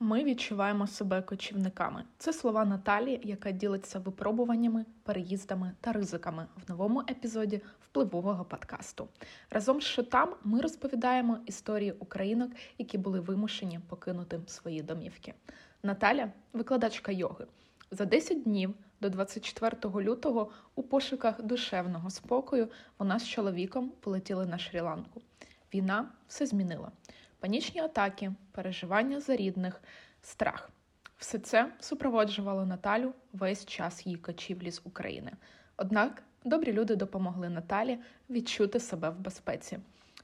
Ми відчуваємо себе кочівниками. Це слова Наталі, яка ділиться випробуваннями, переїздами та ризиками в новому епізоді впливового подкасту. Разом з Шотам ми розповідаємо історії українок, які були вимушені покинути свої домівки. Наталя викладачка йоги. За 10 днів до 24 лютого у пошуках душевного спокою вона з чоловіком полетіли на Шрі-Ланку. Війна все змінила панічні атаки, переживання за рідних, страх. Все це супроводжувало Наталю весь час її кочівлі з України. Однак добрі люди допомогли Наталі відчути себе в безпеці.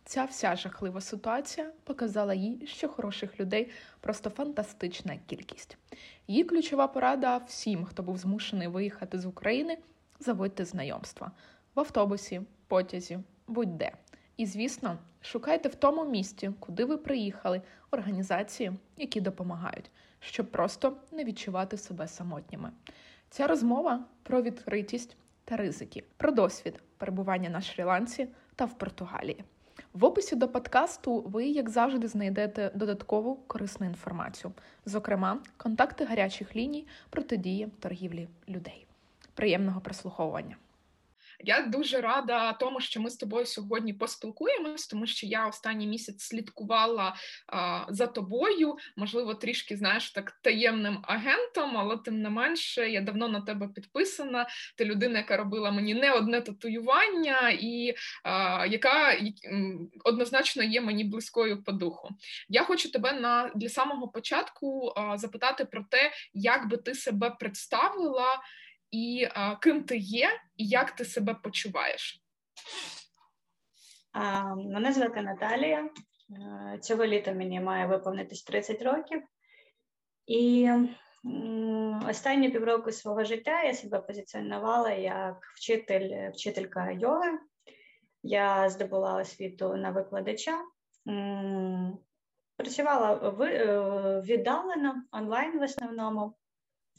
Ця вся жахлива ситуація показала їй, що хороших людей просто фантастична кількість. Її ключова порада всім, хто був змушений виїхати з України, заводьте знайомства в автобусі, потязі, будь-де. І, звісно, шукайте в тому місці, куди ви приїхали, організації, які допомагають, щоб просто не відчувати себе самотніми. Ця розмова про відкритість та ризики, про досвід перебування на Шрі-Ланці та в Португалії. В описі до подкасту ви, як завжди, знайдете додаткову корисну інформацію, зокрема, контакти гарячих ліній протидії торгівлі людей. Приємного прослуховування! Я дуже рада тому, що ми з тобою сьогодні поспілкуємось, тому що я останній місяць слідкувала а, за тобою, можливо, трішки знаєш так таємним агентом, але тим не менше, я давно на тебе підписана. Ти людина, яка робила мені не одне татуювання, і а, яка однозначно є мені близькою по духу. Я хочу тебе на для самого початку а, запитати про те, як би ти себе представила і а, ким ти є, і як ти себе почуваєш? А, Мене звати Наталія. Цього літа мені має виповнитись 30 років. І останні півроку свого життя я себе позиціонувала як вчитель, вчителька йоги. Я здобула освіту на викладача, працювала е, віддалено онлайн в основному,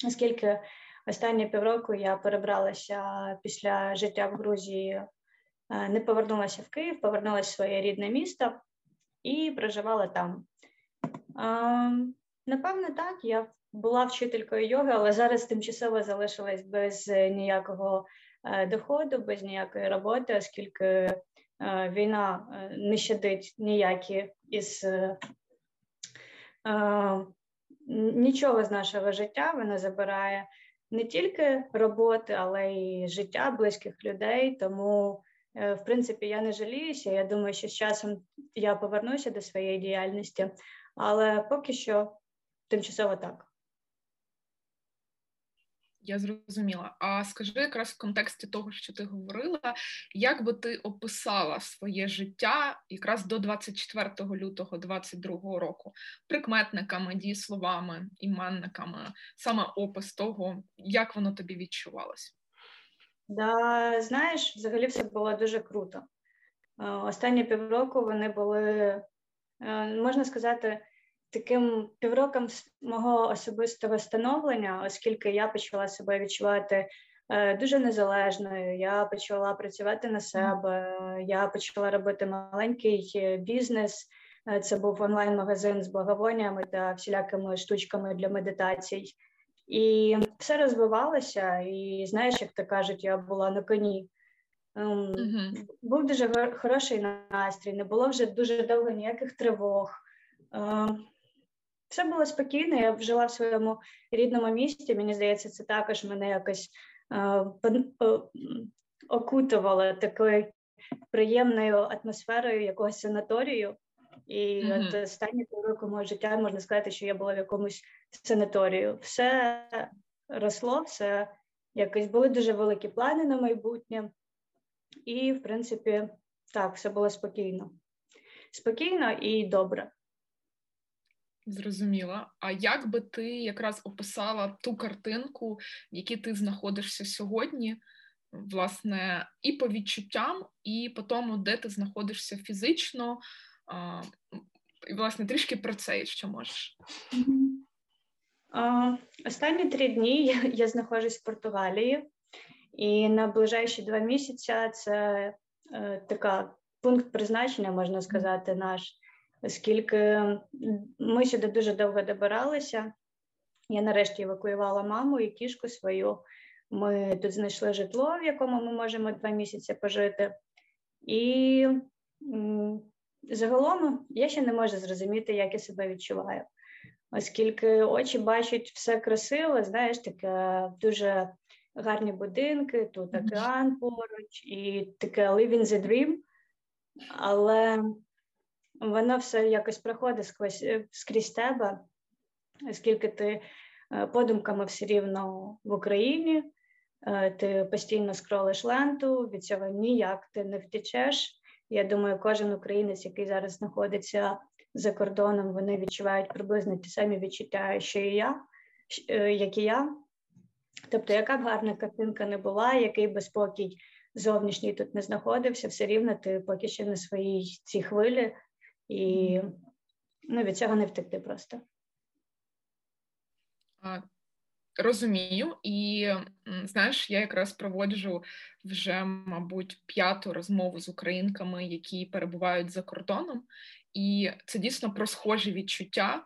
оскільки Останні півроку я перебралася після життя в Грузії, е, не повернулася в Київ, повернулася в своє рідне місто і проживала там. Напевно, так, я була вчителькою йоги, але зараз тимчасово залишилась без ніякого е, доходу, без ніякої роботи, оскільки е, війна не щадить ніякі із нічого з нашого життя, вона забирає не тільки роботи, але й життя близьких людей. Тому, е, в принципі, я не жаліюся. Я думаю, що з часом я повернуся до своєї діяльності, але поки що тимчасово так. Я зрозуміла. А скажи якраз в контексті того, що ти говорила, як би ти описала своє життя якраз до 24 лютого 2022 року, прикметниками, дієсловами, іменниками, саме опис того, як воно тобі відчувалось? Да, Знаєш, взагалі все було дуже круто. Е, останні півроку вони були, е, можна сказати, таким півроком мого особистого становлення, оскільки я почала себе відчувати е, дуже незалежною. Я почала працювати на себе, я почала робити маленький е, бізнес. Е, це був онлайн-магазин з благовоннями та всілякими штучками для медитацій. І все розвивалося, і знаєш, як то кажуть, я була на коні. Uh-huh. Був дуже хороший настрій, не було вже дуже довго ніяких тривог. Все було спокійно, я жила в своєму рідному місті. Мені здається, це також мене якось е, окутувало такою приємною атмосферою якогось санаторію. І mm-hmm. от останні роки мого життя можна сказати, що я була в якомусь санаторію. Все росло, все якось були дуже великі плани на майбутнє, і, в принципі, так, все було спокійно. Спокійно і добре. Зрозуміла. А як би ти якраз описала ту картинку, в якій ти знаходишся сьогодні, власне, і по відчуттям, і по тому, де ти знаходишся фізично, а, і, власне, трішки про це, якщо можеш. А, Останні три дні я, я знаходжусь в Португалії, і на ближайші два місяці це е, така пункт призначення, можна сказати, наш. Оскільки ми сюди дуже довго добиралися. Я нарешті евакуювала маму і кішку свою. Ми тут знайшли житло, в якому ми можемо два місяці пожити. І загалом я ще не можу зрозуміти, як я себе відчуваю, оскільки очі бачать все красиве, знаєш, таке дуже гарні будинки, тут океан поруч, і таке living the dream, але воно все якось проходить сквозь е, скрізь тебе, оскільки ти е, подумками все рівно в Україні, е, ти постійно скролиш ленту, від цього ніяк ти не втечеш. Я думаю, кожен українець, який зараз знаходиться за кордоном, вони відчувають приблизно ті самі відчуття, що і я, як і я. Тобто, яка б гарна картинка не була, який би спокій зовнішній тут не знаходився, все рівно ти поки що на своїй цій хвилі, і ну, від цього не втекти просто. Розумію, і знаєш, я якраз проводжу вже, мабуть, п'яту розмову з українками, які перебувають за кордоном, і це дійсно про схожі відчуття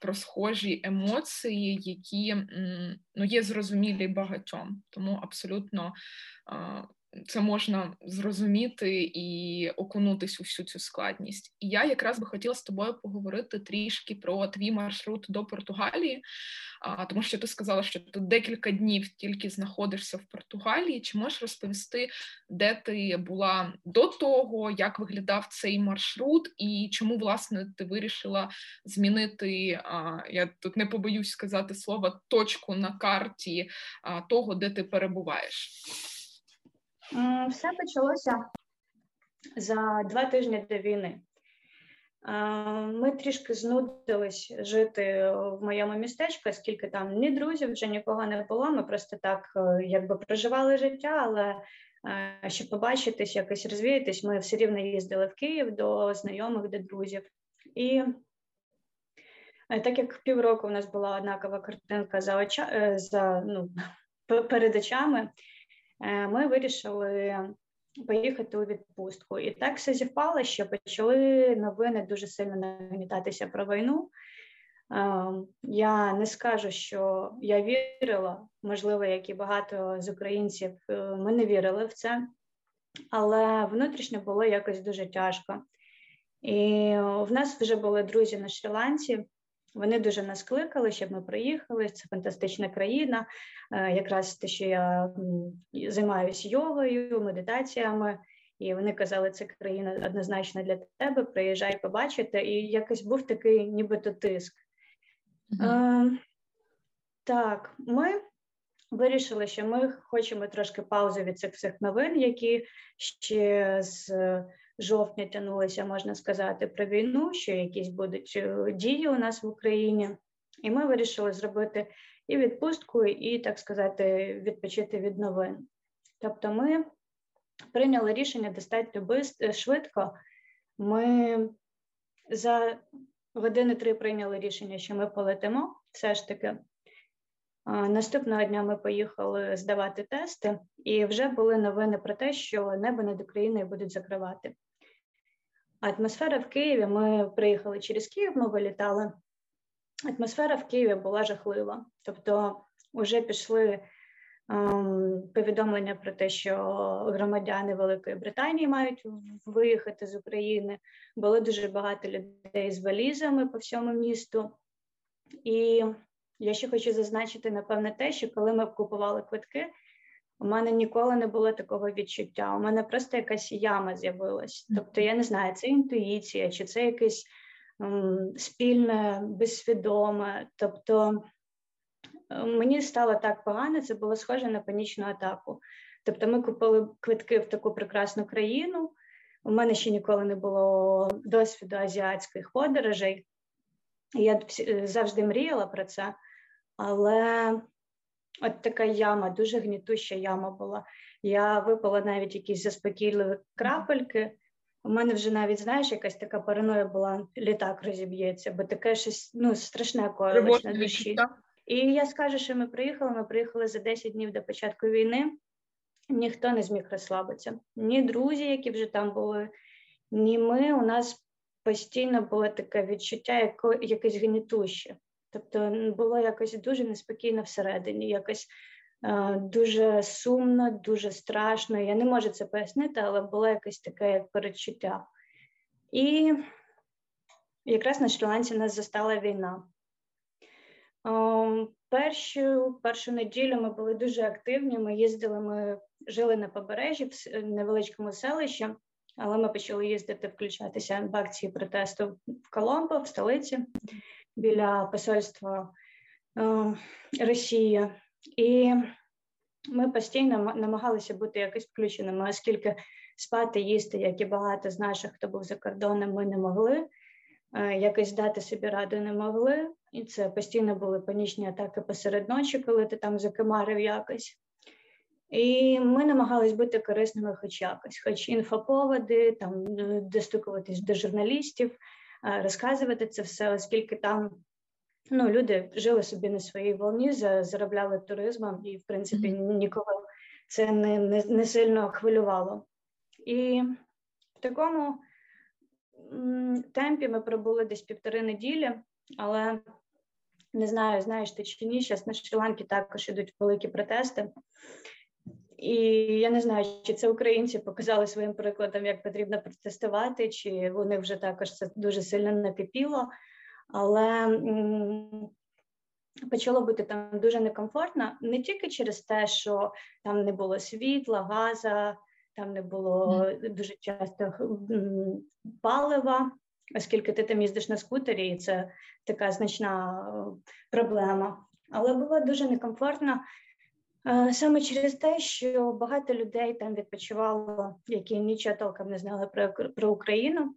про схожі емоції, які ну, є зрозумілі багатьом, тому абсолютно це можна зрозуміти і окунутись у всю цю складність. І я якраз би хотіла з тобою поговорити трішки про твій маршрут до Португалії, а, тому що ти сказала, що ти декілька днів тільки знаходишся в Португалії. Чи можеш розповісти, де ти була до того, як виглядав цей маршрут, і чому власне ти вирішила змінити? А, я тут не побоюсь сказати слово точку на карті а, того, де ти перебуваєш. Все почалося за два тижні до війни. Ми трішки знудились жити в моєму містечку, оскільки там ні друзів, вже нікого не було. Ми просто так е, якби проживали життя, але е, щоб побачитись, якось розвіятись, ми все рівно їздили в Київ до знайомих, до друзів. І е, так як півроку у нас була однакова картинка за оча за ну, перед очами, ми вирішили поїхати у відпустку. І так все зівпало, що почали новини дуже сильно нагнітатися про війну. Я не скажу, що я вірила, можливо, як і багато з українців, е, ми не вірили в це, але внутрішньо було якось дуже тяжко. І в нас вже були друзі на Шрі-Ланці, вони дуже нас кликали, щоб ми приїхали. Це фантастична країна. Е, якраз те, що я займаюся йогою, медитаціями, і вони казали, це країна однозначно для тебе. Приїжджай побачити. І якось був такий, нібито тиск. Mm-hmm. Е, Так, ми вирішили, що ми хочемо трошки паузу від цих всіх новин, які ще з жовтня тянулися, можна сказати, про війну, що якісь будуть е, дії у нас в Україні, і ми вирішили зробити і відпустку, і так сказати, відпочити від новин. Тобто, ми прийняли рішення достатньо е, швидко. Ми за години три прийняли рішення, що ми полетимо все ж таки. Наступного дня ми поїхали здавати тести, і вже були новини про те, що небо над Україною будуть закривати. Атмосфера в Києві. Ми приїхали через Київ, ми вилітали. Атмосфера в Києві була жахлива. Тобто, вже пішли ем, повідомлення про те, що громадяни Великої Британії мають виїхати з України. Було дуже багато людей з валізами по всьому місту. І я ще хочу зазначити, напевне, те, що коли ми купували квитки, у мене ніколи не було такого відчуття. У мене просто якась яма з'явилась. Тобто, я не знаю, це інтуїція, чи це якесь м, спільне, безсвідоме. Тобто мені стало так погано, це було схоже на панічну атаку. Тобто, ми купили квитки в таку прекрасну країну. У мене ще ніколи не було досвіду азіатських подорожей. Я завжди мріяла про це, але От така яма, дуже гнітуща яма була. Я випила навіть якісь заспокійливі крапельки. У мене вже навіть, знаєш, якась така параноя була, літак розіб'ється, бо таке щось ну, страшне коїлось на душі. І я скажу, що ми приїхали. Ми приїхали за 10 днів до початку війни. Ніхто не зміг розслабитися. Ні друзі, які вже там були, ні ми. У нас постійно було таке відчуття, яко, якесь гнітуще. Тобто було якось дуже неспокійно всередині, якось е, дуже сумно, дуже страшно. Я не можу це пояснити, але було якесь таке як передчуття. І якраз на Шрі-Ланці нас застала війна. Е, першу першу неділю ми були дуже активні. Ми їздили, ми жили на побережжі в невеличкому селищі, але ми почали їздити, включатися в акції протесту в Коломбо, в столиці біля посольства е, Росії. І ми постійно намагалися бути якось включеними, оскільки спати, їсти, як і багато з наших, хто був за кордоном, ми не могли. Е, якось дати собі раду не могли, і це постійно були панічні атаки посеред ночі, коли ти там закимарив якось. І ми намагались бути корисними, хоч якось, хоч інфоповоди, там достукуватись до журналістів, е, розказувати це все, оскільки там ну, люди жили собі на своїй волні, заробляли туризмом, і, в принципі, нікого це не, не, не сильно хвилювало. І в такому темпі ми пробули десь півтори неділі, але не знаю, знаєш ти чи ні, зараз на Шрі-Ланці також ідуть великі протести. І я не знаю, чи це українці показали своїм прикладом, як потрібно протестувати, чи вони вже також це дуже сильно накипіло, але почало бути там дуже некомфортно не тільки через те, що там не було світла, газа, там не було дуже часто палива, оскільки ти там їздиш на скутері, і це така значна проблема. Але було дуже некомфортно саме через те, що багато людей там відпочивало, які нічого толком не знали про, про Україну.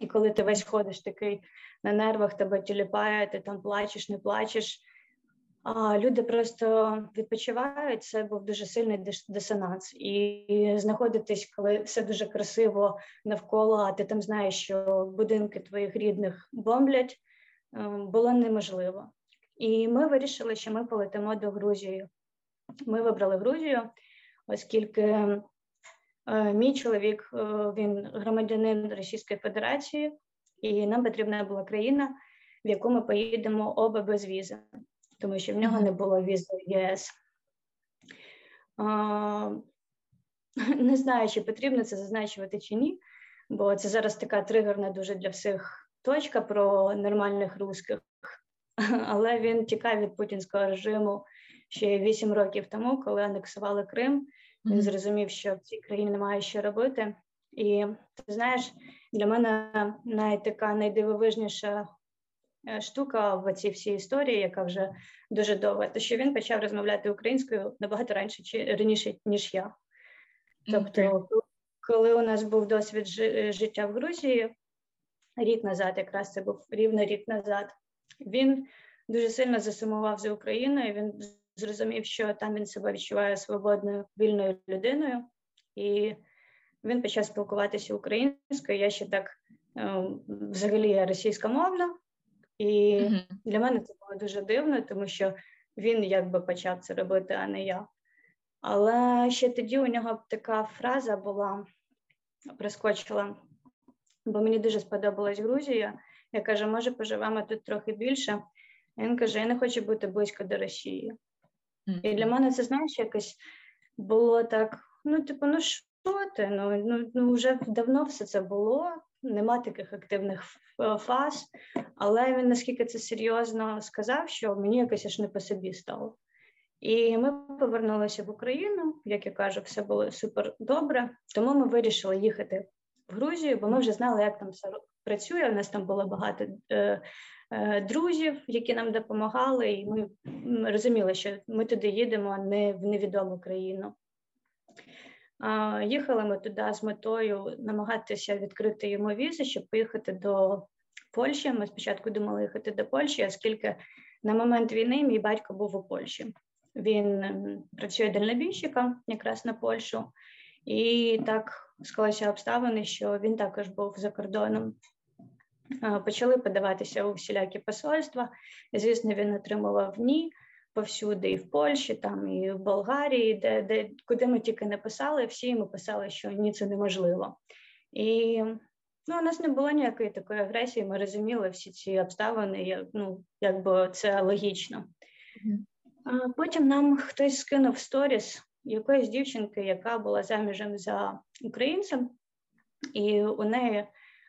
І коли ти весь ходиш такий на нервах, тебе тіліпає, ти там плачеш, не плачеш. А люди просто відпочивають. Це був дуже сильний дисонанс. І знаходитись, коли все дуже красиво навколо, а ти там знаєш, що будинки твоїх рідних бомблять, е, було неможливо. І ми вирішили, що ми полетимо до Грузії. Ми вибрали Грузію, оскільки е, мій чоловік е, він громадянин Російської Федерації, і нам потрібна була країна, в яку ми поїдемо оба без візи тому що в нього не було візи в ЄС. Не знаю, чи потрібно це зазначувати чи ні, бо це зараз така тригерна дуже для всіх точка про нормальних русських, але він тікав від путінського режиму ще вісім років тому, коли анексували Крим. Він зрозумів, що в цій країні немає що робити. І ти знаєш, для мене найтака найдивовижніша Е, штука в цій всій історії, яка вже дуже довга, то що він почав розмовляти українською набагато раніше чи раніше ніж я. Тобто, коли у нас був досвід життя в Грузії рік назад, якраз це був рівно рік назад, він дуже сильно засумував за Україною. Він зрозумів, що там він себе відчуває свободною вільною людиною, і він почав спілкуватися українською. Я ще так ем, взагалі я російськомовна, і mm-hmm. для мене це було дуже дивно, тому що він якби почав це робити, а не я. Але ще тоді у нього така фраза була, прискочила, бо мені дуже сподобалась Грузія. Я кажу, може, поживемо тут трохи більше. Він каже: Я не хочу бути близько до Росії. І для мене це, знаєш, якось було так: ну, типу, ну що ти? Ну, ну, ну вже давно все це було нема таких активних фаз, але він наскільки це серйозно сказав, що мені якось аж не по собі стало. І ми повернулися в Україну, як я кажу, все було супер добре. Тому ми вирішили їхати в Грузію, бо ми вже знали, як там все працює. У нас там було багато е, е, друзів, які нам допомагали, і ми розуміли, що ми туди їдемо не в невідому країну. Їхали ми туди з метою намагатися відкрити йому візи, щоб поїхати до Польщі. Ми спочатку думали їхати до Польщі, оскільки на момент війни мій батько був у Польщі. Він працює дальнобійщиком якраз на Польщу, і так склалися обставини, що він також був за кордоном. Почали подаватися у всілякі посольства. Звісно, він отримував ні повсюди, і в Польщі, там і в Болгарії, де де куди ми тільки не писали, всі йому писали, що ні, це неможливо. І Ну, у нас не було ніякої такої агресії, ми розуміли всі ці обставини, як, ну, якби це логічно. А Потім нам хтось скинув сторіс якоїсь дівчинки, яка була заміжем за українцем, і у неї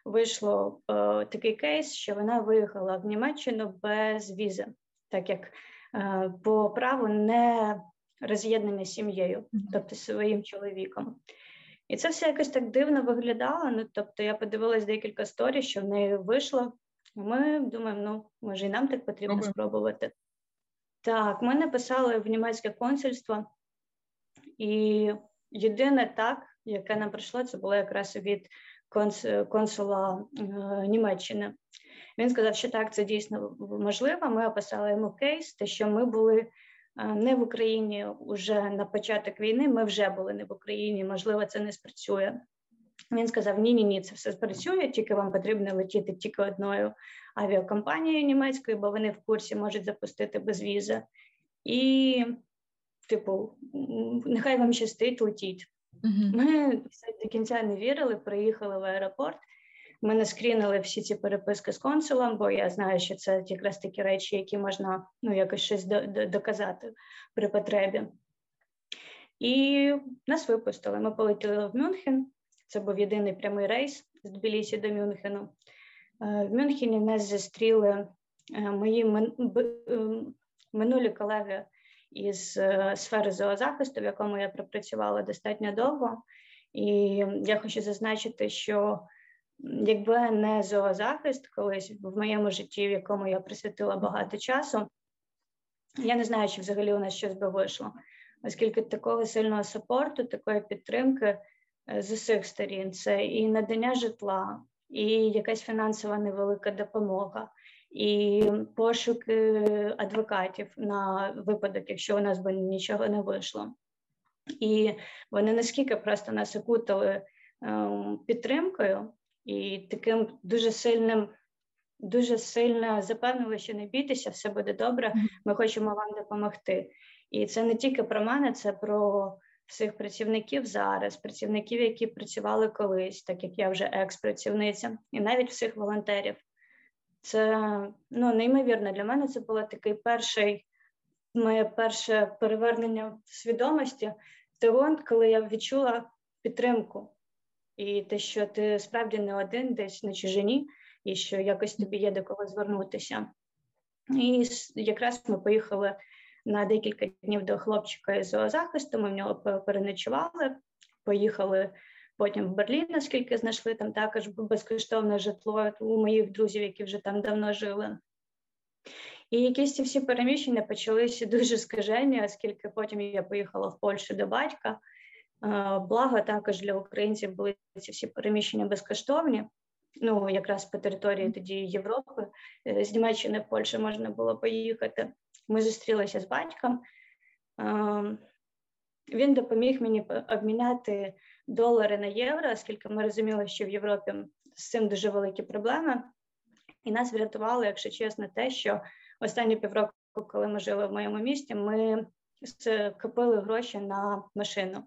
вийшло е, такий кейс, що вона виїхала в Німеччину без візи, так як е, по праву не роз'єднання сім'єю, тобто своїм чоловіком. І це все якось так дивно виглядало. Ну, тобто, я подивилась декілька сторій, що в неї вийшло. Ми думаємо, ну може і нам так потрібно Добре. спробувати. Так, ми написали в німецьке консульство, і єдине так, яке нам прийшло, це було якраз від консула е, Німеччини. Він сказав, що так, це дійсно можливо. Ми описали йому кейс, те, що ми були е, не в Україні вже на початок війни. Ми вже були не в Україні. Можливо, це не спрацює. Він сказав: Ні, ні, ні, це все спрацює, тільки вам потрібно летіти тільки одною авіакомпанією німецькою, бо вони в курсі можуть запустити без візи. І, типу, нехай вам щастить, летіть. Uh-huh. Ми до кінця не вірили, приїхали в аеропорт. Ми не скрінили всі ці переписки з консулом, бо я знаю, що це якраз такі речі, які можна ну, якось щось доказати при потребі. І нас випустили. Ми полетіли в Мюнхен. Це був єдиний прямий рейс з Тбілісі до Мюнхену. Е, в Мюнхені нас зустріли е, мої е, минулі колеги із е, сфери зоозахисту, в якому я пропрацювала достатньо довго. І я хочу зазначити, що якби не зоозахист колись в моєму житті, в якому я присвятила багато часу, я не знаю, чи взагалі у нас щось би вийшло, оскільки такого сильного сапорту, такої підтримки е, з усіх сторін це і надання житла, і якась фінансова невелика допомога, і пошуки адвокатів на випадок, якщо у нас би нічого не вийшло. І вони наскільки просто нас окутали ем, підтримкою і таким дуже сильним, дуже сильно запевнили, що не бійтеся, все буде добре. Ми хочемо вам допомогти. І це не тільки про мене, це про всіх працівників зараз, працівників, які працювали колись, так як я вже екс-працівниця, і навіть всіх волонтерів. Це ну, неймовірно для мене. Це було такий перший, моє перше перевернення свідомості. Момент, коли я відчула підтримку, і те, що ти справді не один десь на чужині, і що якось тобі є до кого звернутися. І якраз ми поїхали на декілька днів до хлопчика із зоозахисту, ми в нього переночували, поїхали Потім в Берлін, наскільки знайшли там також безкоштовне житло у моїх друзів, які вже там давно жили. І якісь ці всі переміщення почалися дуже скажені, оскільки потім я поїхала в Польщу до батька. Е, благо також для українців були ці всі переміщення безкоштовні. Ну, якраз по території тоді Європи, е, з Німеччини в Польщу можна було поїхати. Ми зустрілися з батьком. Ем, він допоміг мені обміняти долари на євро, оскільки ми розуміли, що в Європі з цим дуже великі проблеми, і нас врятувало, якщо чесно, те, що останні півроку, коли ми жили в моєму місті, ми купили гроші на машину.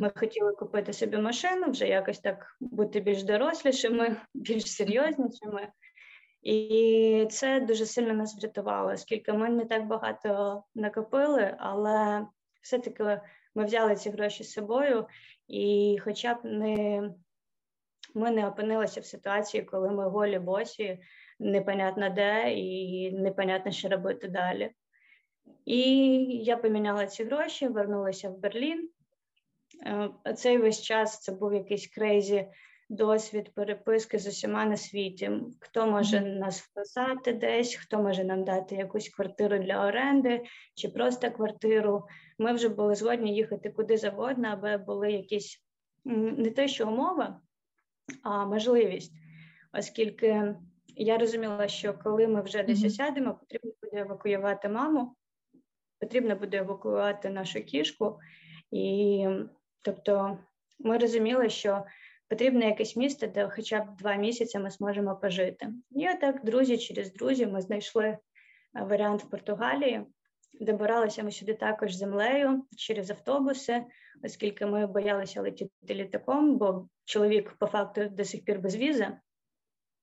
Ми хотіли купити собі машину, вже якось так бути більш дорослішими, більш серйознішими. І це дуже сильно нас врятувало, оскільки ми не так багато накопили, але все-таки ми взяли ці гроші з собою, і хоча б не ми не опинилися в ситуації, коли ми голі босі, непонятно де, і непонятно, що робити далі. І я поміняла ці гроші, вернулася в Берлін. Е, цей весь час це був якийсь крейзі досвід переписки з усіма на світі. Хто може нас вписати десь, хто може нам дати якусь квартиру для оренди чи просто квартиру. Ми вже були згодні їхати куди завгодно, аби були якісь не те, що умови, а можливість, оскільки я розуміла, що коли ми вже десь осядемо, потрібно буде евакуювати маму, потрібно буде евакуювати нашу кішку, і тобто ми розуміли, що потрібно якесь місце, де хоча б два місяці ми зможемо пожити. І отак, друзі, через друзів, ми знайшли е, варіант в Португалії. Добиралися ми сюди також землею через автобуси, оскільки ми боялися летіти літаком, бо чоловік по факту до сих пір без візи,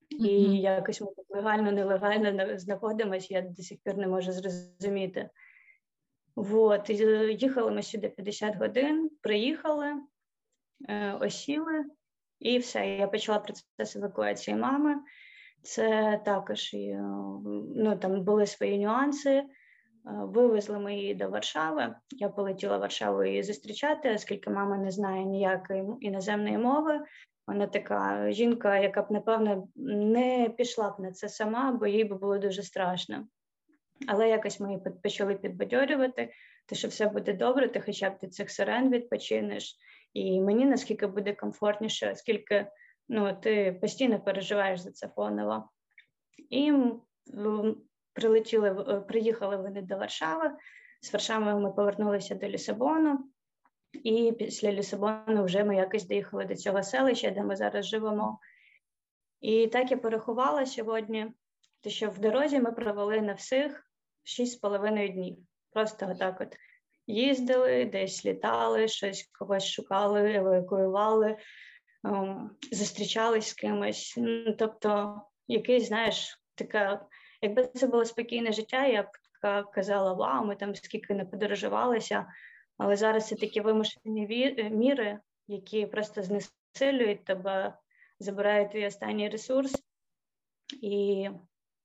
і mm-hmm. якось ми легально, нелегально знаходимося, я до сих пір не можу зрозуміти. От, їхали ми сюди 50 годин, приїхали, е, осіли, і все. Я почала процес евакуації мами. Це також ну, там були свої нюанси. Вивезли ми її до Варшави. Я полетіла в Варшаву її зустрічати, оскільки мама не знає ніякої іноземної мови. Вона така жінка, яка б, напевно, не пішла б на це сама, бо їй би було дуже страшно. Але якось ми її почали підбадьорювати, те, що все буде добре, ти хоча б ти цих сирен відпочинеш. І мені наскільки буде комфортніше, оскільки ну, ти постійно переживаєш за це фоново. І прилетіли, е, приїхали вони до Варшави. З Варшави ми повернулися до Лісабону, і після Лісабону вже ми якось доїхали до цього селища, де ми зараз живемо. І так я порахувала сьогодні, що в дорозі ми провели на всіх 6,5 днів. Просто отак от їздили, десь літали, щось когось шукали, евакуювали, ем, зустрічались з кимось. Ну, тобто, якийсь, знаєш, така Якби це було спокійне життя, я б казала, вау, ми там скільки не подорожувалися, але зараз це такі вимушені міри, які просто знесилюють тебе, забирають твій останній ресурс, і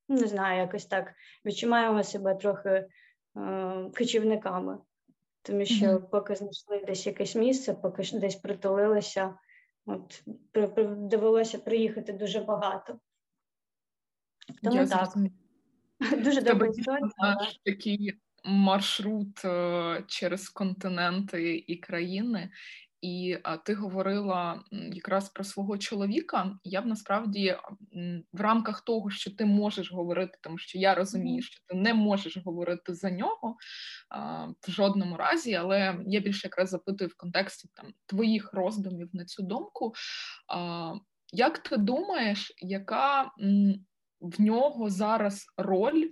ну, не знаю, якось так відчуваємо себе трохи е, кочівниками, тому що mm-hmm. поки знайшли десь якесь місце, поки десь притулилися, от довелося приїхати дуже багато. Тому Я так. Дуже добра історія. Такий маршрут е, через континенти і країни. І ти говорила якраз про свого чоловіка. Я б насправді в рамках того, що ти можеш говорити, тому що я розумію, що ти не можеш говорити за нього в жодному разі, але я більше якраз запитую в контексті там твоїх роздумів на цю думку. Як ти думаєш, яка в нього зараз роль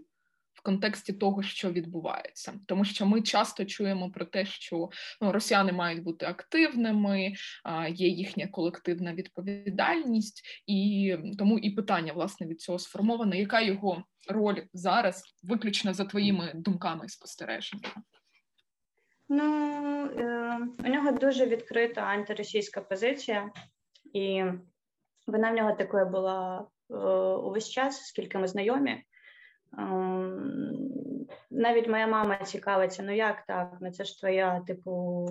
в контексті того, що відбувається, тому що ми часто чуємо про те, що ну, росіяни мають бути активними, є їхня колективна відповідальність, і тому і питання власне від цього сформоване. Яка його роль зараз, виключно за твоїми думками і спостереженнями? Ну е, у нього дуже відкрита антиросійська позиція, і вона в нього такою була увесь час, скільки ми знайомі. Ем, навіть моя мама цікавиться, ну як так? Ну це ж твоя, типу,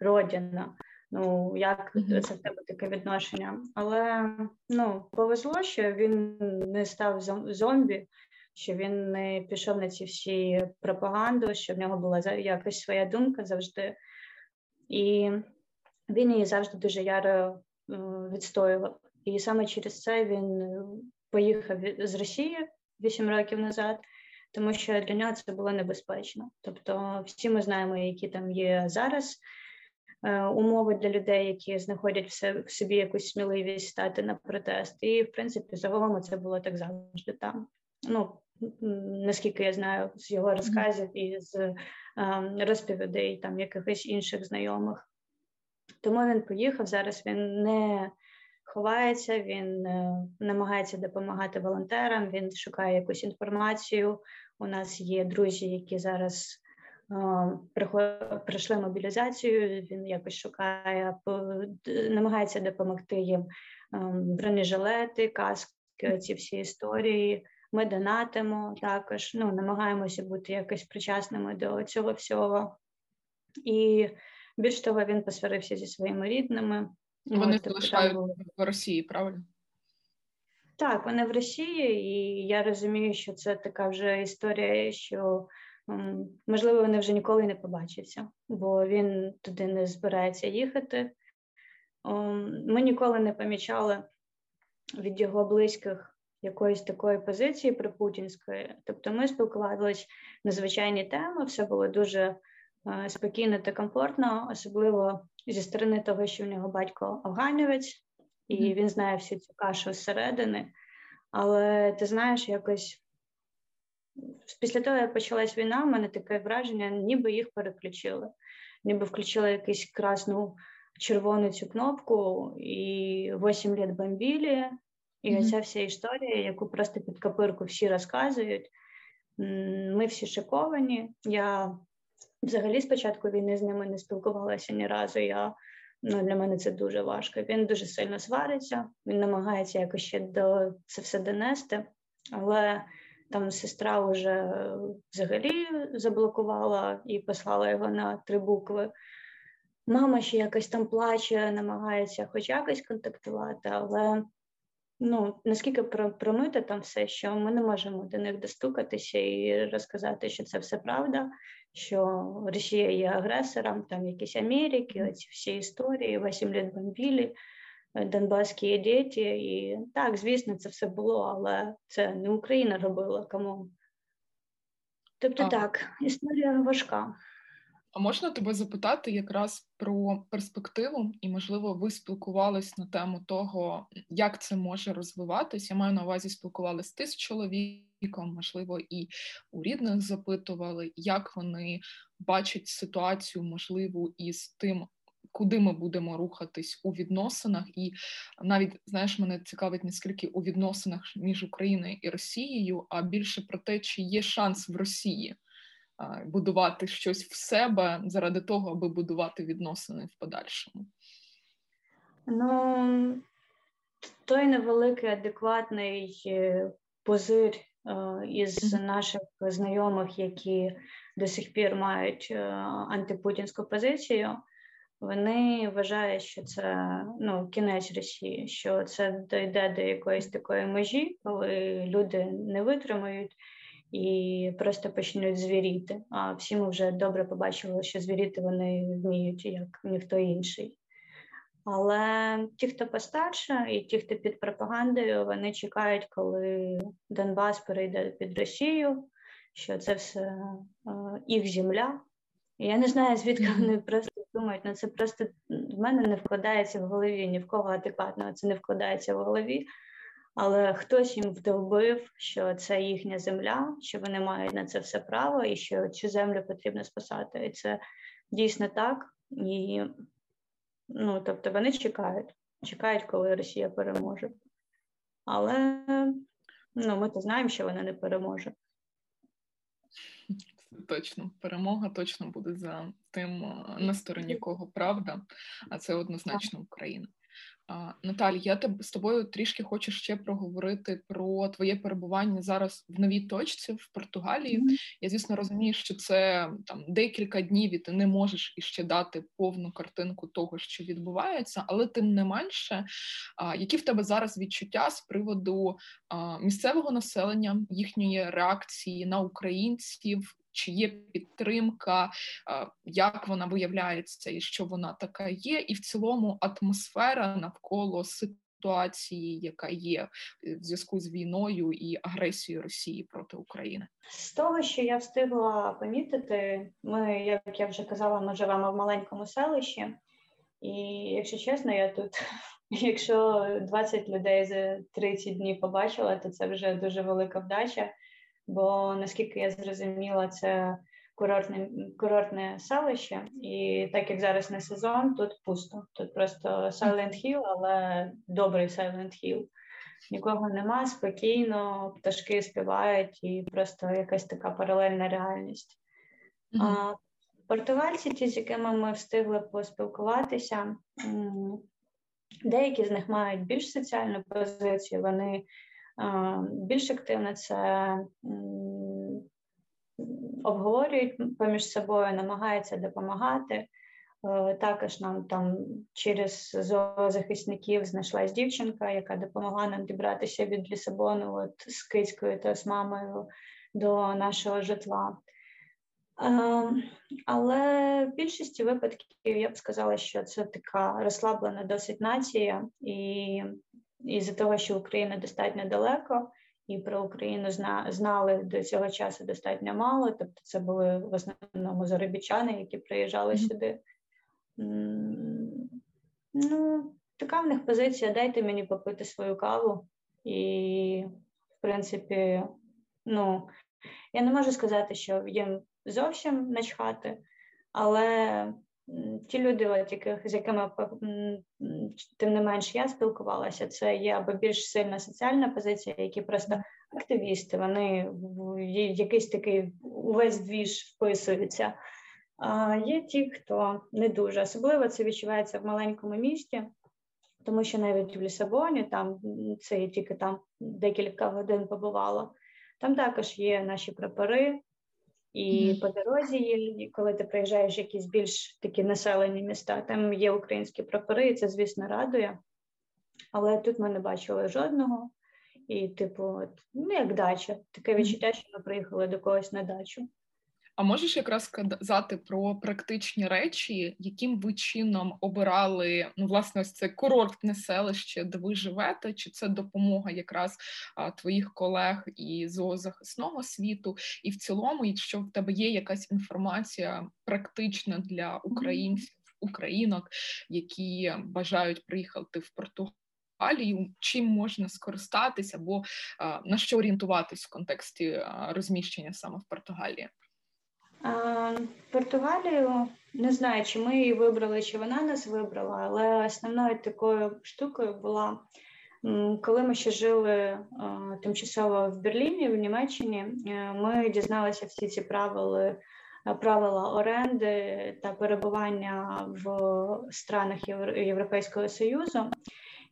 родина. Ну, як це в тебе таке відношення? Але ну, повезло, що він не став зомбі, що він не пішов на ці всі пропаганду, що в нього була якась своя думка завжди. І він її завжди дуже яро е, відстоював. І саме через це він е, поїхав з Росії 8 років назад, тому що для нього це було небезпечно. Тобто, всі ми знаємо, які там є зараз е, умови для людей, які знаходять в собі якусь сміливість стати на протест. І в принципі, загалом це було так завжди там. Ну наскільки я знаю з його розказів і з е, розповідей там якихось інших знайомих. Тому він поїхав зараз. Він не ховається, він е, намагається допомагати волонтерам, він шукає якусь інформацію. У нас є друзі, які зараз е, пройшли мобілізацію. Він якось шукає, намагається допомогти їм е, бронежилети, каски, ці всі історії. Ми донатимо також, ну намагаємося бути якось причасними до цього всього. І більш того, він посварився зі своїми рідними. Вони тобто залишають в Росії, правильно? Так, вони в Росії, і я розумію, що це така вже історія, що можливо вони вже ніколи не побачаться, бо він туди не збирається їхати. Ми ніколи не помічали від його близьких якоїсь такої позиції припутінської. Тобто ми спілкувалися на звичайні теми, все було дуже е, спокійно та комфортно, особливо зі сторони того, що в нього батько афганівець, і mm-hmm. він знає всю цю кашу зсередини. Але ти знаєш, якось після того, як почалась війна, в мене таке враження, ніби їх переключили, ніби включили якусь красну червону цю кнопку, і 8 літ бомбілі, і mm-hmm. оця вся історія, яку просто під копирку всі розказують. Ми всі шоковані. Я взагалі з початку війни з ними не спілкувалася ні разу. Я ну, Для мене це дуже важко. Він дуже сильно свариться, він намагається якось ще до це все донести, але там сестра вже взагалі заблокувала і послала його на три букви. Мама ще якось там плаче, намагається хоч якось контактувати, але ну, наскільки промити там все, що ми не можемо до них достукатися і розказати, що це все правда, що Росія є агресором, там якісь Америки, оці всі історії, 8 літ бомбілі, Донбаські діти. І так, звісно, це все було, але це не Україна робила кому. Тобто а. так, історія важка. А можна тебе запитати якраз про перспективу, і, можливо, ви спілкувались на тему того, як це може розвиватись. Я маю на увазі спілкувалися ти з чоловіком, можливо, і у рідних запитували, як вони бачать ситуацію, можливо, із тим, куди ми будемо рухатись у відносинах, і навіть знаєш, мене цікавить не скільки у відносинах між Україною і Росією, а більше про те, чи є шанс в Росії будувати щось в себе заради того, аби будувати відносини в подальшому? Ну той невеликий адекватний е, позир е, із наших знайомих, які до сих пір мають е, антипутінську позицію. Вони вважають, що це ну кінець Росії, що це дійде до якоїсь такої межі, коли люди не витримають і просто почнуть звіріти. А всі ми вже добре побачили, що звіріти вони вміють як ніхто інший. Але ті, хто постарше, і ті, хто під пропагандою, вони чекають, коли Донбас перейде під Росію, що це все е, їх земля. І я не знаю, звідки вони просто думають, ну це просто в мене не вкладається в голові, ні в кого адекватно це не вкладається в голові але хтось їм вдовбив, що це їхня земля, що вони мають на це все право, і що цю землю потрібно спасати. І це дійсно так. І ну, тобто вони чекають, чекають, коли Росія переможе. Але ну, ми то знаємо, що вона не переможе. Точно, перемога точно буде за тим, на стороні кого правда, а це однозначно Україна. Наталі, я з тобою трішки хочу ще проговорити про твоє перебування зараз в новій точці в Португалії. Mm-hmm. Я звісно розумію, що це там декілька днів і ти не можеш іще дати повну картинку того, що відбувається, але тим не менше, які в тебе зараз відчуття з приводу місцевого населення, їхньої реакції на українців? Чи є підтримка, як вона виявляється, і що вона така є, і в цілому атмосфера навколо ситуації, яка є е, в зв'язку з війною і агресією Росії проти України, з того, що я встигла помітити, ми, як я вже казала, ми живемо в маленькому селищі, і якщо чесно, я тут. Якщо 20 людей за 30 днів побачила, то це вже дуже велика вдача бо наскільки я зрозуміла, це курортне курортне селище, і так як зараз не сезон, тут пусто. Тут просто Silent Hill, але добрий Silent Hill. Нікого нема, спокійно, пташки співають, і просто якась така паралельна реальність. Mm-hmm. А Португальці, ті, з якими ми встигли поспілкуватися, деякі з них мають більш соціальну позицію, вони більш активно це обговорюють поміж собою, намагаються допомагати. Е, також нам там через зоозахисників знайшлась дівчинка, яка допомогла нам дібратися від Лісабону от з кицькою та з мамою до нашого житла. Е, але в більшості випадків я б сказала, що це така розслаблена досить нація, і із-за того, що Україна достатньо далеко, і про Україну зна, знали до цього часу достатньо мало. Тобто, це були в основному заробітчани, які приїжджали mm-hmm. сюди. Ну, така в них позиція: дайте мені попити свою каву. І, в принципі, ну, Я не можу сказати, що їм зовсім начхати, але ті люди, от яких з якими тим не менш я спілкувалася, це є або більш сильна соціальна позиція, які просто активісти, вони в якийсь такий увесь двіж вписуються. А є ті, хто не дуже особливо це відчувається в маленькому місті, тому що навіть в Лісабоні, там це тільки там декілька годин побувало. Там також є наші прапори, і mm-hmm. по дорозі коли ти приїжджаєш в якісь більш такі населені міста, там є українські прапори, і це, звісно, радує. Але тут ми не бачили жодного. І, типу, от, ну як дача, таке відчуття, що ми приїхали до когось на дачу. А можеш якраз сказати про практичні речі, яким ви чином обирали ну, власне, ось це курортне селище, де ви живете? Чи це допомога якраз а, твоїх колег і зоозахисного світу? І в цілому, якщо в тебе є якась інформація практична для українців, українок, які бажають приїхати в Португалію, чим можна скористатися або а, на що орієнтуватись в контексті а, розміщення саме в Португалії? Португалію не знаю, чи ми її вибрали, чи вона нас вибрала, але основною такою штукою була, коли ми ще жили тимчасово в Берліні, в Німеччині, е, ми дізналися всі ці правила. Правила оренди та перебування в странах Європейського Союзу,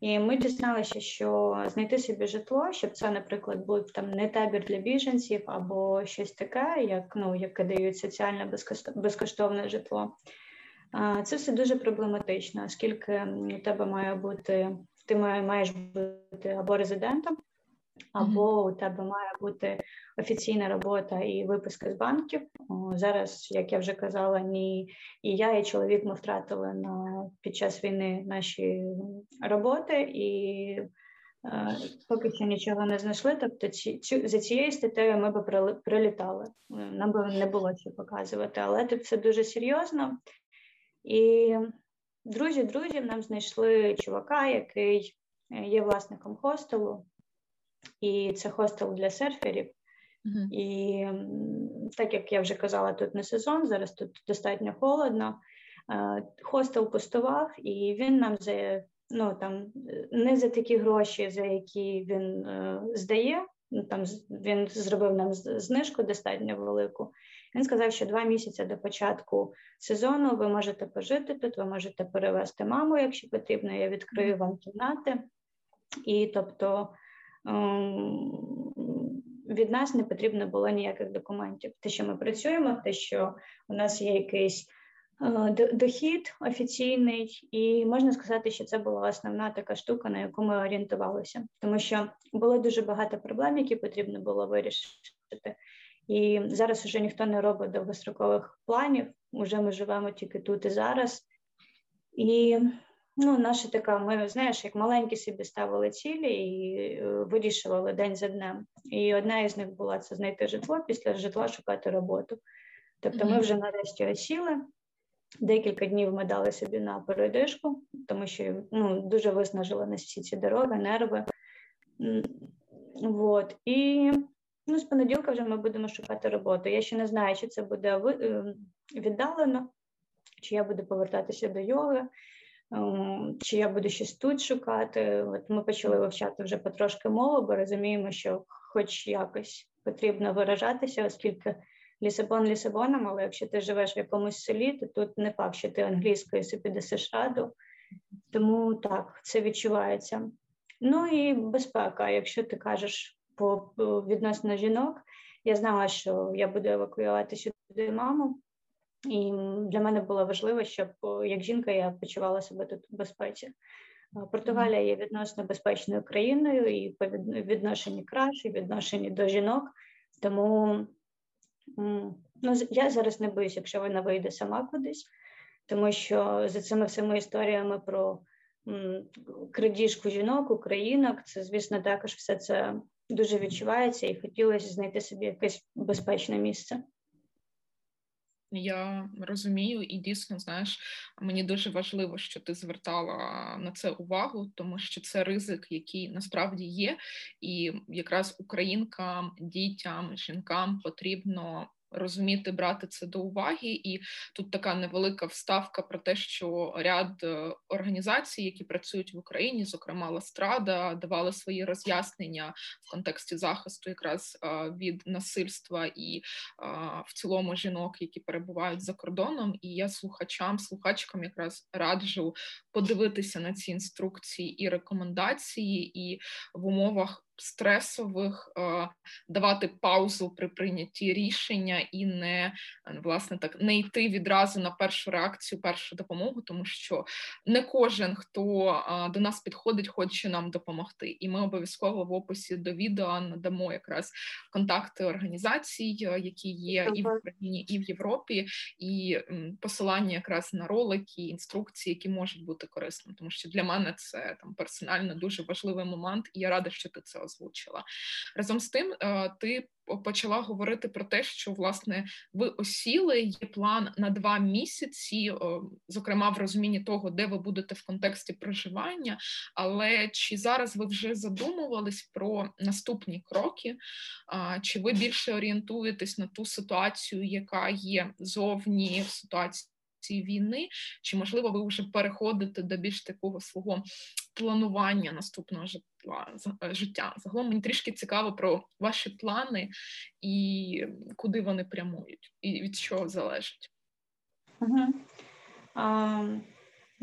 і ми дізналися, що знайти собі житло, щоб це, наприклад, був там не табір для біженців або щось таке, як ну яке дають соціальне безкоштовне житло. Це все дуже проблематично, оскільки у тебе має бути, ти маєш бути або резидентом, або у тебе має бути офіційна робота і виписка з банків. Зараз, як я вже казала, ні і я, і чоловік ми втратили на під час війни наші роботи і. Е, поки що нічого не знайшли, тобто ці, цю, за цією статтею ми б прилітали. Нам би не було що показувати, але тут все дуже серйозно. І друзі друзів нам знайшли чувака, який є власником хостелу, і це хостел для серферів. Uh-huh. І так як я вже казала, тут не сезон, зараз тут достатньо холодно. Е, хостел пустував, і він нам за ну там не за такі гроші, за які він е, здає. Ну, там він зробив нам знижку достатньо велику. Він сказав, що два місяці до початку сезону ви можете пожити тут, ви можете перевезти маму, якщо потрібно. Я відкрию вам кімнати. І тобто Ем, від нас не потрібно було ніяких документів. Те, що ми працюємо, те, що у нас є якийсь е, дохід офіційний, і можна сказати, що це була основна така штука, на яку ми орієнтувалися, тому що було дуже багато проблем, які потрібно було вирішити. І зараз вже ніхто не робить довгострокових планів. Уже ми живемо тільки тут і зараз. І Ну, наша така, ми знаєш, як маленькі собі ставили цілі і е, вирішували день за днем. І одна із них була це знайти житло, після житла шукати роботу. Тобто, ми вже нарешті осіли. Декілька днів ми дали собі на передишку, тому що ну, дуже виснажили нас всі ці дороги, нерви. Вот. І ну, з понеділка вже ми будемо шукати роботу. Я ще не знаю, чи це буде е, віддалено, чи я буду повертатися до йоги. Ем, чи я буду щось тут шукати. От Ми почали вивчати вже потрошки мову, бо розуміємо, що хоч якось потрібно виражатися, оскільки Лісабон Лісабоном, але якщо ти живеш в якомусь селі, то тут не факт, що ти англійською собі дасиш раду. Тому так, це відчувається. Ну і безпека. Якщо ти кажеш по відносно жінок, я знала, що я буду евакуювати сюди маму. І для мене було важливо, щоб як жінка я почувала себе тут в безпеці. Португалія є відносно безпечною країною і по відношенні краще, відношенні до жінок. Тому ну, я зараз не боюсь, якщо вона вийде сама кудись, тому що за цими всіми історіями про крадіжку жінок, українок, це, звісно, також все це дуже відчувається і хотілося знайти собі якесь безпечне місце. Я розумію, і дійсно, знаєш, мені дуже важливо, що ти звертала на це увагу, тому що це ризик, який насправді є, і якраз українкам, дітям, жінкам потрібно розуміти, брати це до уваги, і тут така невелика вставка про те, що ряд е, організацій, які працюють в Україні, зокрема Ластрада, давали свої роз'яснення в контексті захисту якраз е, від насильства і е, в цілому жінок, які перебувають за кордоном. І я слухачам, слухачкам якраз раджу подивитися на ці інструкції і рекомендації, і в умовах стресових, е, давати паузу при прийнятті рішення і не власне так не йти відразу на першу реакцію, першу допомогу, тому що не кожен хто е, до нас підходить, хоче нам допомогти. І ми обов'язково в описі до відео надамо якраз контакти організацій, е, які є і в Україні, і в Європі, і посилання якраз на ролики, інструкції, які можуть бути корисними, тому що для мене це там персонально дуже важливий момент, і я рада, що ти це озвучила. Разом з тим, е, ти почала говорити про те, що власне ви осіли є план на два місяці, зокрема в розумінні того, де ви будете в контексті проживання. Але чи зараз ви вже задумувались про наступні кроки? Чи ви більше орієнтуєтесь на ту ситуацію, яка є зовні в ситуації? цієї війни, чи можливо ви вже переходите до більш такого свого планування наступного житла е, життя? Загалом мені трішки цікаво про ваші плани і куди вони прямують, і від чого залежить. Угу. А,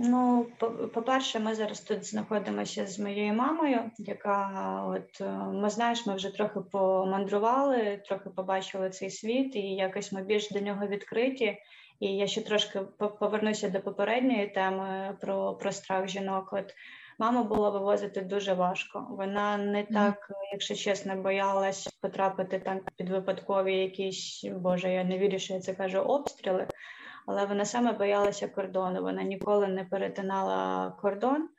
Ну, по-перше, ми зараз тут знаходимося з моєю мамою, яка от е, ми знаєш, ми вже трохи помандрували, трохи побачили цей світ, і якось ми більш до нього відкриті. І я ще трошки повернуся до попередньої теми про про страх жінок. От маму було вивозити дуже важко. Вона не так, якщо чесно, боялась потрапити там під випадкові якісь, боже, я не вірю, що я це кажу, обстріли, але вона саме боялася кордону. Вона ніколи не перетинала кордон.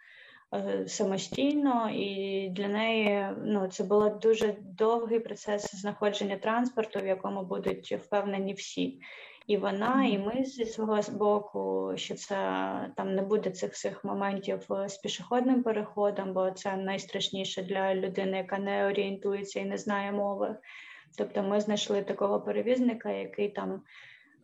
Е, самостійно, і для неї ну це був дуже довгий процес знаходження транспорту, в якому будуть впевнені всі і вона, і ми зі свого боку, що це там не буде цих всіх моментів з пішохідним переходом, бо це найстрашніше для людини, яка не орієнтується і не знає мови. Тобто ми знайшли такого перевізника, який там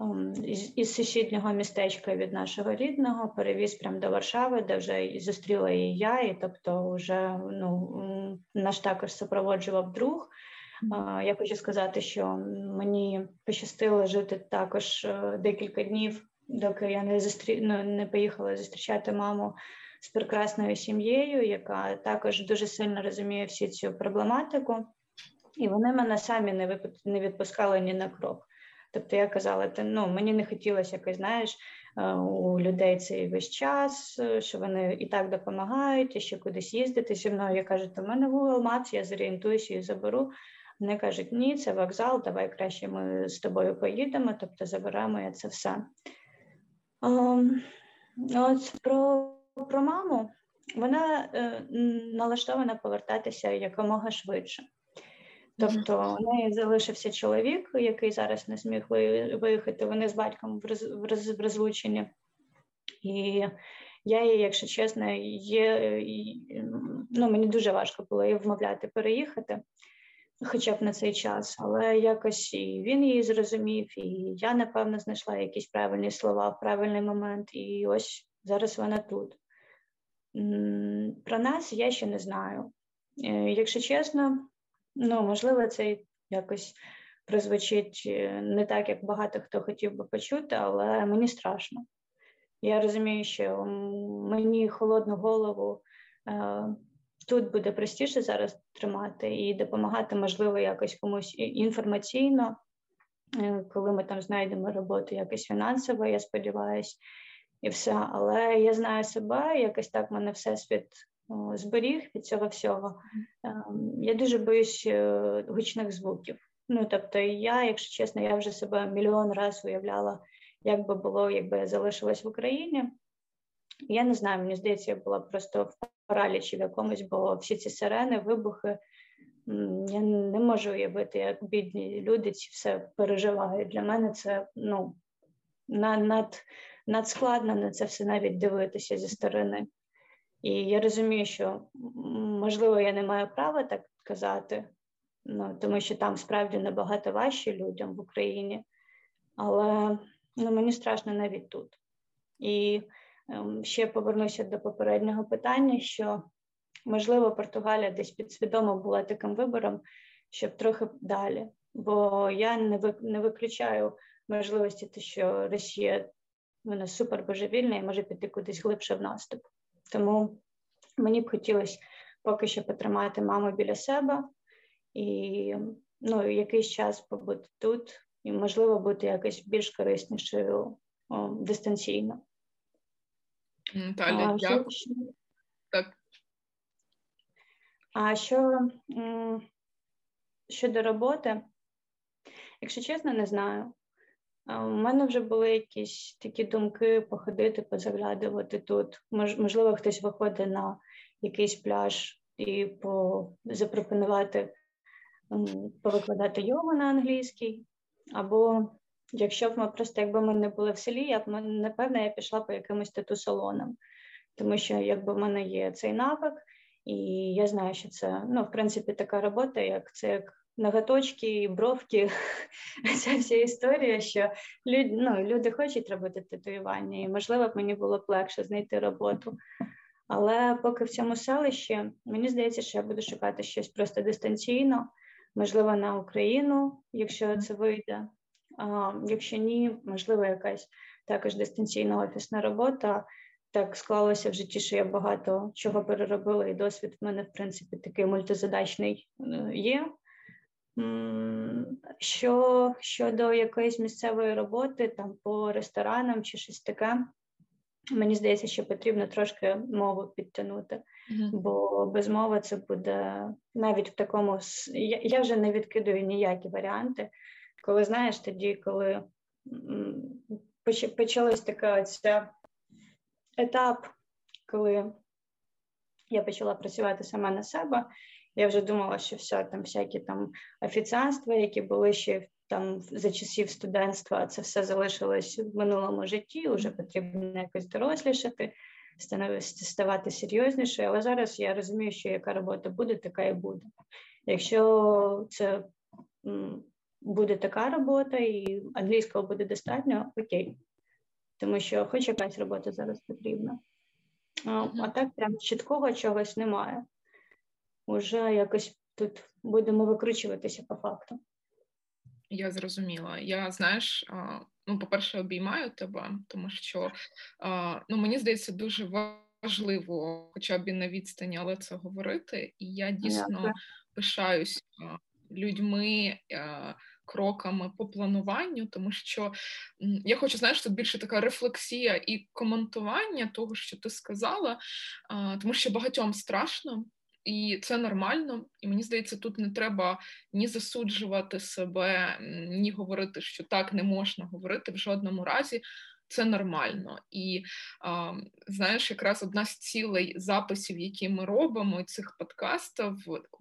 ем, із, із сусіднього містечка від нашого рідного перевіз прямо до Варшави, де вже зустріла і я, і тобто, вже ну наш також супроводжував друг. Я хочу сказати, що мені пощастило жити також е, декілька днів, доки я не зустрі... ну, не поїхала зустрічати маму з прекрасною сім'єю, яка також дуже сильно розуміє всю цю проблематику, і вони мене самі не вип... не відпускали ні на крок. Тобто я казала, ти ну мені не хотілося якось, знаєш, е, у людей цей весь час, е, що вони і так допомагають, і ще кудись їздити зі мною. Я кажу, то в мене Google Maps, я зорієнтуюся і заберу. Вони кажуть, ні, це вокзал, давай краще ми з тобою поїдемо, тобто заберемо це все. От Про про маму вона е, налаштована повертатися якомога швидше. Тобто у неї залишився чоловік, який зараз не зміг виїхати. Вони з батьком в, роз, в, роз, в розлученні. І я їй, якщо чесно, є, ну, мені дуже важко було її вмовляти переїхати хоча б на цей час, але якось і він її зрозумів, і я, напевно, знайшла якісь правильні слова в правильний момент, і ось зараз вона тут. Про нас я ще не знаю. Е, якщо чесно, ну можливо, це якось прозвучить е, не так, як багато хто хотів би почути, але мені страшно. Я розумію, що мені холодну голову е, тут буде простіше зараз тримати і допомагати, можливо, якось комусь інформаційно, е, коли ми там знайдемо роботу якось фінансово, я сподіваюся, і все. Але я знаю себе, якось так мене всесвіт зберіг від цього всього. Ем, я дуже боюсь е, гучних звуків. Ну, тобто, я, якщо чесно, я вже себе мільйон разів уявляла, як би було, якби я залишилась в Україні. Я не знаю, мені здається, я була просто в паралічі в якомусь, бо всі ці сирени, вибухи. Я не можу уявити, як бідні люди ці все переживають. Для мене це ну над, надскладно на це все навіть дивитися зі сторони. І я розумію, що можливо я не маю права так казати, ну, тому що там справді набагато важче людям в Україні, але ну, мені страшно навіть тут. І ще повернуся до попереднього питання: що можливо Португалія десь підсвідомо була таким вибором, щоб трохи далі. Бо я не не виключаю можливості, те, що Росія вона супер божевільна і може піти кудись глибше в наступ. Тому мені б хотілося поки що потримати маму біля себе і ну, якийсь час побути тут, і, можливо, бути якось більш кориснішою о, дистанційно. Наталя, дякую. Що... Так. А що щодо роботи, якщо чесно, не знаю. У мене вже були якісь такі думки походити, позаглядувати тут. Можливо, хтось виходить на якийсь пляж і по, запропонувати повикладати йогу на англійській. Або якщо б ми просто якби ми не були в селі, я б напевно я пішла по якимось тату-салонам, тому що якби в мене є цей навик, і я знаю, що це ну, в принципі така робота, як це як ноготочки, бровки, ця вся історія, що люд, ну, люди хочуть робити татуювання, і можливо б мені було б легше знайти роботу. Але поки в цьому селищі мені здається, що я буду шукати щось просто дистанційно, можливо, на Україну, якщо це вийде. Якщо ні, можливо, якась також дистанційна офісна робота. Так склалося в житті, що я багато чого переробила, і досвід в мене, в принципі, такий мультизадачний е, є. Що щодо якоїсь місцевої роботи, там по ресторанам чи щось таке, мені здається, що потрібно трошки мову підтягнути, mm-hmm. бо без мови це буде навіть в такому я, я вже не відкидаю ніякі варіанти. Коли знаєш, тоді, коли почалась така ця етап, коли я почала працювати сама на себе. Я вже думала, що все там всякі там офіціанства, які були ще там за часів студентства, це все залишилось в минулому житті. Вже потрібно якось дорослішати, ставати серйознішою. Але зараз я розумію, що яка робота буде, така і буде. Якщо це буде така робота, і англійського буде достатньо, окей. Тому що хоч якась робота зараз потрібна. А, а так прям чіткого чогось немає вже якось тут будемо викручуватися по факту. Я зрозуміла. Я знаєш, ну, по-перше, обіймаю тебе, тому що ну, мені здається, дуже важливо, хоча б і на відстані, але це говорити. І я дійсно Дякую. пишаюсь людьми. Кроками по плануванню, тому що я хочу знаєш, тут більше така рефлексія і коментування того, що ти сказала, тому що багатьом страшно, і це нормально, і мені здається, тут не треба ні засуджувати себе, ні говорити, що так не можна говорити в жодному разі. Це нормально. І а, знаєш, якраз одна з цілей записів, які ми робимо, цих подкастів,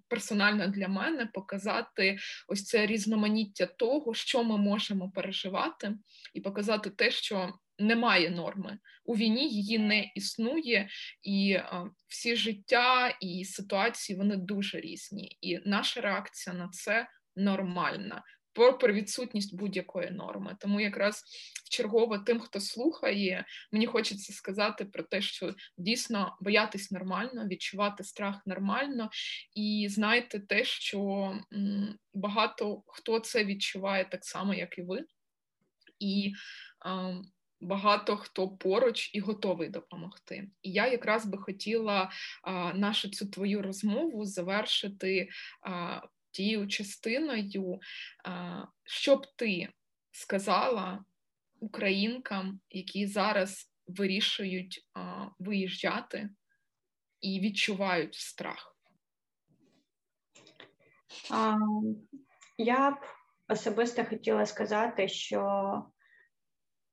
персонально для мене показати ось це різноманіття того, що ми можемо переживати, і показати те, що немає норми. У війні її не існує, і а, всі життя і ситуації вони дуже різні. І наша реакція на це нормальна. Про відсутність будь-якої норми. Тому якраз чергово тим, хто слухає, мені хочеться сказати про те, що дійсно боятись нормально, відчувати страх нормально, і знайте те, що багато хто це відчуває так само, як і ви. І ем, багато хто поруч і готовий допомогти. І я якраз би хотіла а, нашу цю твою розмову завершити а, тією частиною, що б ти сказала українкам, які зараз вирішують виїжджати і відчувають страх. Я б особисто хотіла сказати, що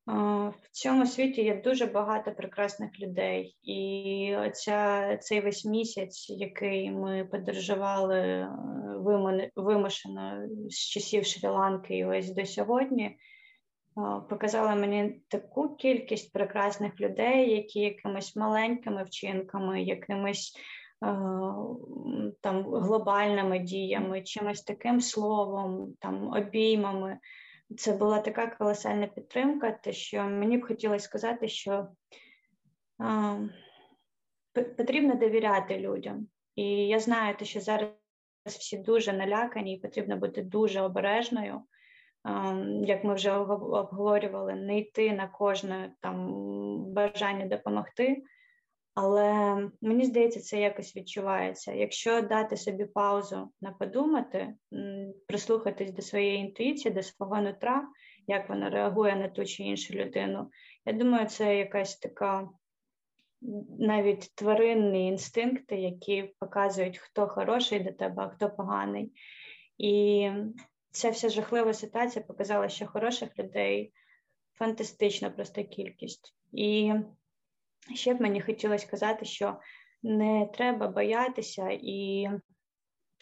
в цьому світі є дуже багато прекрасних людей, і оця, цей весь місяць, який ми подорожували е, вимушено з часів Шрі-Ланки і ось до сьогодні, показала мені таку кількість прекрасних людей, які якимись маленькими вчинками, якимись там глобальними діями, чимось таким словом, там обіймами. Це була така колосальна підтримка, те, що мені б хотілося сказати, що а, потрібно довіряти людям. І я знаю, що зараз всі дуже налякані, і потрібно бути дуже обережною. Як ми вже обговорювали, не йти на кожне там бажання допомогти, але мені здається, це якось відчувається. Якщо дати собі паузу на подумати, прислухатись до своєї інтуїції, до свого нутра, як вона реагує на ту чи іншу людину, я думаю, це якась така навіть тваринні інстинкти, які показують, хто хороший до тебе, а хто поганий. І ця вся жахлива ситуація показала, що хороших людей фантастична просто кількість. І ще б мені хотілося сказати, що не треба боятися і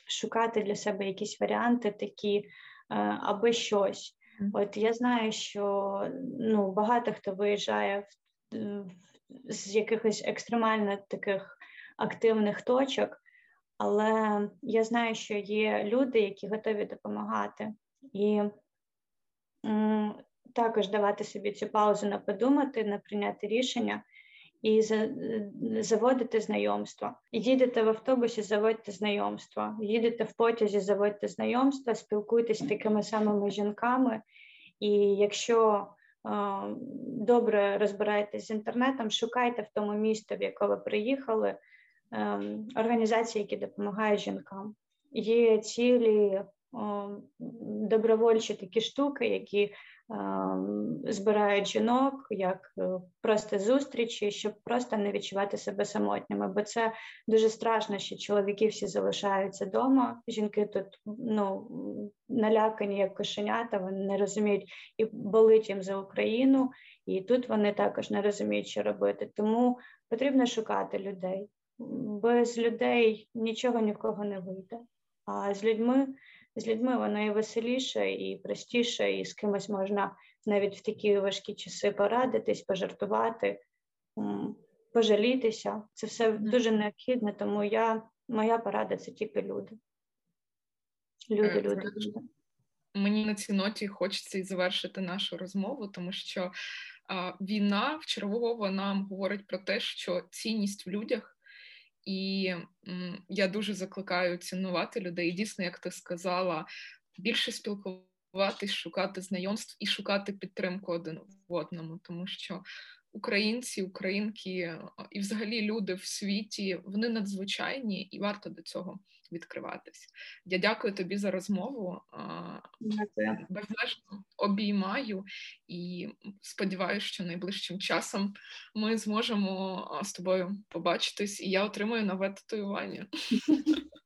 шукати для себе якісь варіанти, такі е, аби щось. От я знаю, що ну, багато хто виїжджає в, з якихось екстремально таких активних точок, але я знаю, що є люди, які готові допомагати. І м, також давати собі цю паузу на подумати, на прийняти рішення і заводити знайомства. Їдете в автобусі, заводьте знайомства, їдете в потязі, заводьте знайомства, спілкуйтесь з такими самими жінками. І якщо добре розбираєтесь з інтернетом, шукайте в тому місті, в яке ви приїхали, організації, які допомагають жінкам. Є цілі добровольчі такі штуки, які збирають жінок як е, просто зустрічі, щоб просто не відчувати себе самотніми. Бо це дуже страшно, що чоловіки всі залишаються вдома. Жінки тут ну налякані як кошенята, вони не розуміють і болить їм за Україну, і тут вони також не розуміють, що робити. Тому потрібно шукати людей. Без людей нічого ні в кого не вийде. А з людьми з людьми воно і веселіше, і простіше, і з кимось можна навіть в такі важкі часи порадитись, пожартувати, пожалітися. Це все дуже необхідно, тому я, моя порада це тільки люди. Люди, е, люди, люди. Мені на цій ноті хочеться і завершити нашу розмову, тому що а, війна вчергово нам говорить про те, що цінність в людях і я дуже закликаю цінувати людей. Дійсно, як ти сказала, більше спілкуватись, шукати знайомств і шукати підтримку один в одному, тому що українці, українки і, взагалі, люди в світі вони надзвичайні і варто до цього відкриватись. Я дякую тобі за розмову. Дякую. Безмежно обіймаю і сподіваюся, що найближчим часом ми зможемо з тобою побачитись, і я отримаю нове татуювання.